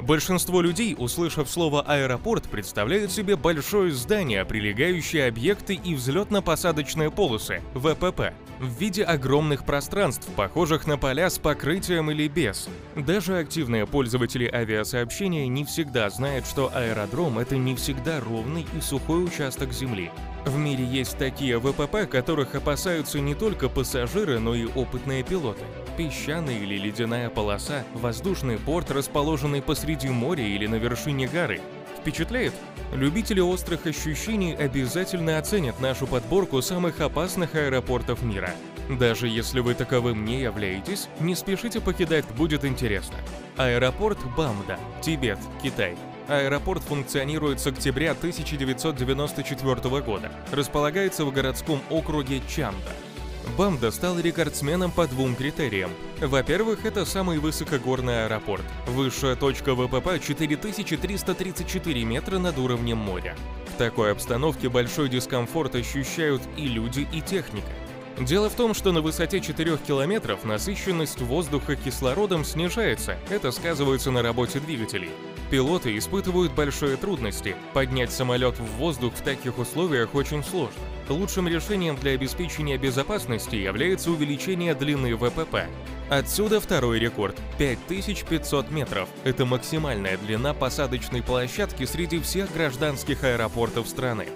Большинство людей, услышав слово «аэропорт», представляют себе большое здание, прилегающие объекты и взлетно-посадочные полосы – ВПП, в виде огромных пространств, похожих на поля с покрытием или без. Даже активные пользователи авиасообщения не всегда знают, что аэродром – это не всегда ровный и сухой участок земли. В мире есть такие ВПП, которых опасаются не только пассажиры, но и опытные пилоты. Песчаная или ледяная полоса, воздушный порт, расположенный посреди моря или на вершине горы. Впечатляет? Любители острых ощущений обязательно оценят нашу подборку самых опасных аэропортов мира. Даже если вы таковым не являетесь, не спешите покидать, будет интересно. Аэропорт Бамда, Тибет, Китай. Аэропорт функционирует с октября 1994 года. Располагается в городском округе Чамда. Бамда стал рекордсменом по двум критериям. Во-первых, это самый высокогорный аэропорт. Высшая точка ВПП 4334 метра над уровнем моря. В такой обстановке большой дискомфорт ощущают и люди, и техника. Дело в том, что на высоте 4 километров насыщенность воздуха кислородом снижается, это сказывается на работе двигателей. Пилоты испытывают большие трудности, поднять самолет в воздух в таких условиях очень сложно. Лучшим решением для обеспечения безопасности является увеличение длины ВПП. Отсюда второй рекорд – 5500 метров. Это максимальная длина посадочной площадки среди всех гражданских аэропортов страны.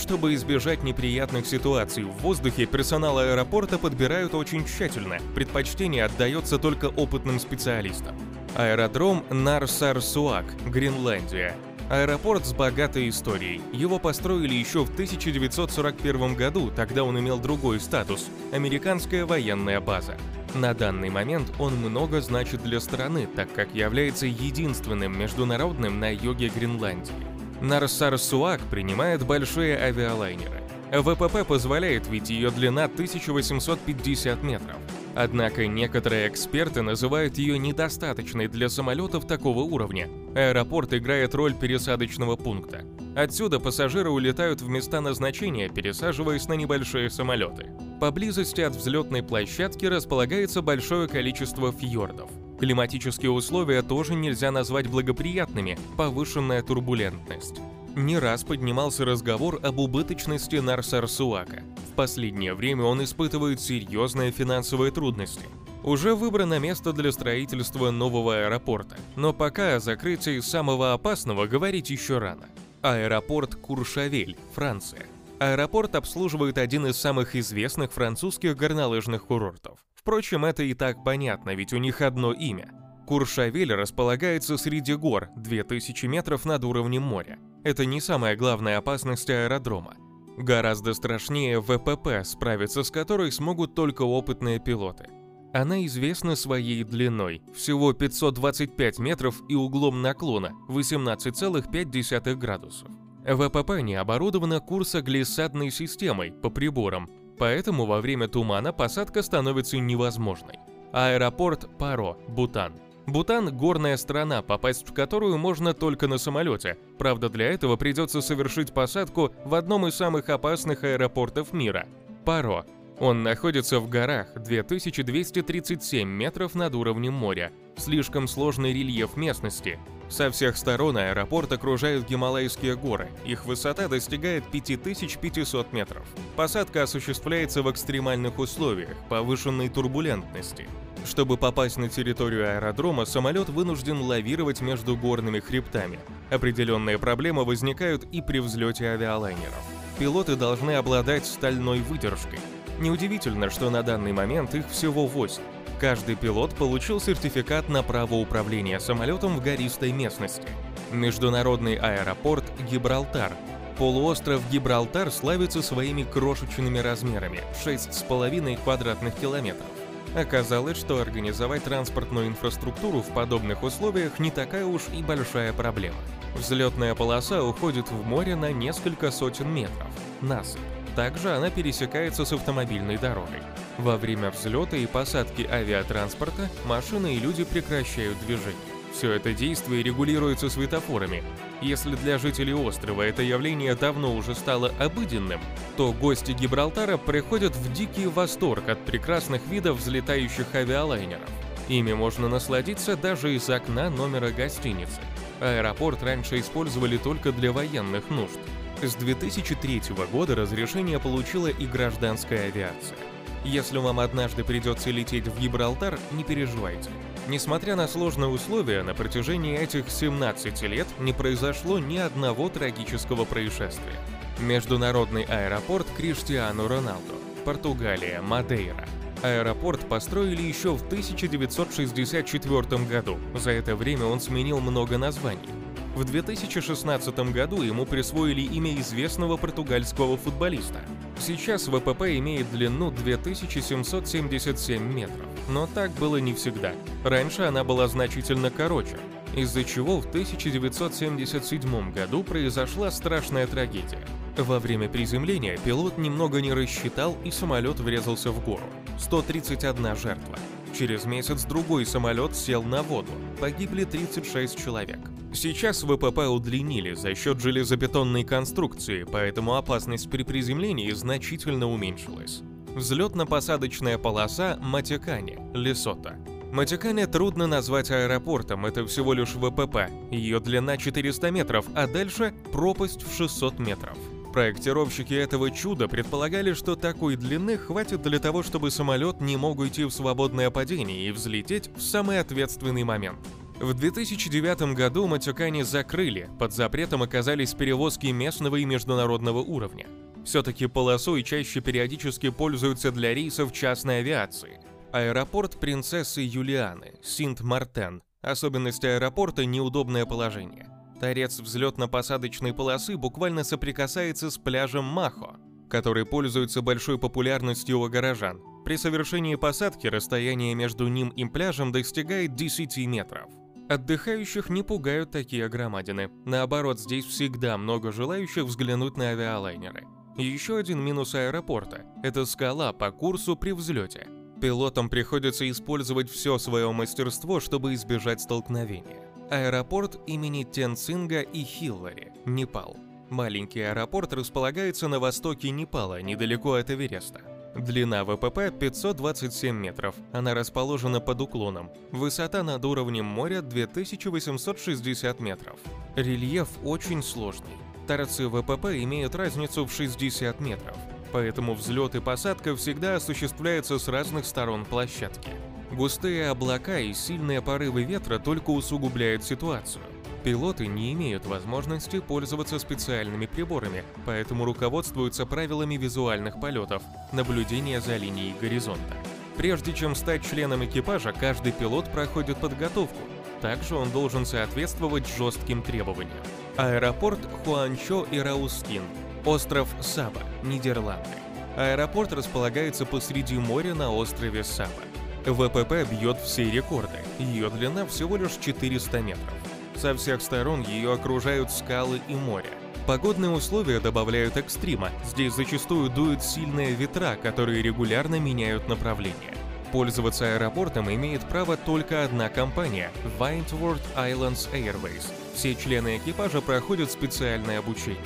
Чтобы избежать неприятных ситуаций в воздухе, персонал аэропорта подбирают очень тщательно, предпочтение отдается только опытным специалистам. Аэродром Нарсарсуак, Гренландия. Аэропорт с богатой историей. Его построили еще в 1941 году, тогда он имел другой статус – американская военная база. На данный момент он много значит для страны, так как является единственным международным на юге Гренландии. Нарсарсуак принимает большие авиалайнеры. ВПП позволяет, ведь ее длина 1850 метров. Однако некоторые эксперты называют ее недостаточной для самолетов такого уровня. Аэропорт играет роль пересадочного пункта. Отсюда пассажиры улетают в места назначения, пересаживаясь на небольшие самолеты. Поблизости от взлетной площадки располагается большое количество фьордов. Климатические условия тоже нельзя назвать благоприятными, повышенная турбулентность. Не раз поднимался разговор об убыточности Нарсарсуака. В последнее время он испытывает серьезные финансовые трудности. Уже выбрано место для строительства нового аэропорта, но пока о закрытии самого опасного говорить еще рано. Аэропорт Куршавель, Франция. Аэропорт обслуживает один из самых известных французских горнолыжных курортов. Впрочем, это и так понятно, ведь у них одно имя. Куршавель располагается среди гор, 2000 метров над уровнем моря. Это не самая главная опасность аэродрома. Гораздо страшнее ВПП, справиться с которой смогут только опытные пилоты. Она известна своей длиной, всего 525 метров и углом наклона 18,5 градусов. ВПП не оборудована курсоглиссадной системой по приборам, поэтому во время тумана посадка становится невозможной. Аэропорт Паро, Бутан. Бутан – горная страна, попасть в которую можно только на самолете. Правда, для этого придется совершить посадку в одном из самых опасных аэропортов мира – Паро. Он находится в горах 2237 метров над уровнем моря. Слишком сложный рельеф местности. Со всех сторон аэропорт окружают Гималайские горы. Их высота достигает 5500 метров. Посадка осуществляется в экстремальных условиях, повышенной турбулентности. Чтобы попасть на территорию аэродрома, самолет вынужден лавировать между горными хребтами. Определенные проблемы возникают и при взлете авиалайнеров. Пилоты должны обладать стальной выдержкой. Неудивительно, что на данный момент их всего 8. Каждый пилот получил сертификат на право управления самолетом в гористой местности. Международный аэропорт Гибралтар. Полуостров Гибралтар славится своими крошечными размерами – 6,5 квадратных километров. Оказалось, что организовать транспортную инфраструктуру в подобных условиях не такая уж и большая проблема. Взлетная полоса уходит в море на несколько сотен метров. Насыпь. Также она пересекается с автомобильной дорогой. Во время взлета и посадки авиатранспорта машины и люди прекращают движение. Все это действие регулируется светофорами. Если для жителей острова это явление давно уже стало обыденным, то гости Гибралтара приходят в дикий восторг от прекрасных видов взлетающих авиалайнеров. Ими можно насладиться даже из окна номера гостиницы. Аэропорт раньше использовали только для военных нужд. С 2003 года разрешение получила и гражданская авиация. Если вам однажды придется лететь в Гибралтар, не переживайте. Несмотря на сложные условия, на протяжении этих 17 лет не произошло ни одного трагического происшествия. Международный аэропорт Криштиану Роналдо, Португалия, Мадейра. Аэропорт построили еще в 1964 году. За это время он сменил много названий. В 2016 году ему присвоили имя известного португальского футболиста. Сейчас ВПП имеет длину 2777 метров, но так было не всегда. Раньше она была значительно короче, из-за чего в 1977 году произошла страшная трагедия. Во время приземления пилот немного не рассчитал и самолет врезался в гору. 131 жертва. Через месяц другой самолет сел на воду. Погибли 36 человек. Сейчас ВПП удлинили за счет железобетонной конструкции, поэтому опасность при приземлении значительно уменьшилась. Взлетно-посадочная полоса Матикани, Лесото. Матикани трудно назвать аэропортом, это всего лишь ВПП. Ее длина 400 метров, а дальше пропасть в 600 метров. Проектировщики этого чуда предполагали, что такой длины хватит для того, чтобы самолет не мог уйти в свободное падение и взлететь в самый ответственный момент. В 2009 году Матюкани закрыли, под запретом оказались перевозки местного и международного уровня. Все-таки полосой чаще периодически пользуются для рейсов частной авиации. Аэропорт принцессы Юлианы, Синт-Мартен. Особенность аэропорта – неудобное положение. Торец взлетно-посадочной полосы буквально соприкасается с пляжем Махо, который пользуется большой популярностью у горожан. При совершении посадки расстояние между ним и пляжем достигает 10 метров. Отдыхающих не пугают такие громадины. Наоборот, здесь всегда много желающих взглянуть на авиалайнеры. Еще один минус аэропорта – это скала по курсу при взлете. Пилотам приходится использовать все свое мастерство, чтобы избежать столкновения. Аэропорт имени Тенцинга и Хиллари, Непал. Маленький аэропорт располагается на востоке Непала, недалеко от Эвереста. Длина ВПП 527 метров, она расположена под уклоном. Высота над уровнем моря 2860 метров. Рельеф очень сложный. Торцы ВПП имеют разницу в 60 метров, поэтому взлет и посадка всегда осуществляются с разных сторон площадки. Густые облака и сильные порывы ветра только усугубляют ситуацию. Пилоты не имеют возможности пользоваться специальными приборами, поэтому руководствуются правилами визуальных полетов, наблюдения за линией горизонта. Прежде чем стать членом экипажа, каждый пилот проходит подготовку. Также он должен соответствовать жестким требованиям. Аэропорт Хуанчо и Раускин, остров Саба, Нидерланды. Аэропорт располагается посреди моря на острове Саба. ВПП бьет все рекорды, ее длина всего лишь 400 метров. Со всех сторон ее окружают скалы и море. Погодные условия добавляют экстрима. Здесь зачастую дуют сильные ветра, которые регулярно меняют направление. Пользоваться аэропортом имеет право только одна компания – Windward Islands Airways. Все члены экипажа проходят специальное обучение.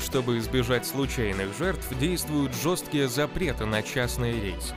Чтобы избежать случайных жертв, действуют жесткие запреты на частные рейсы.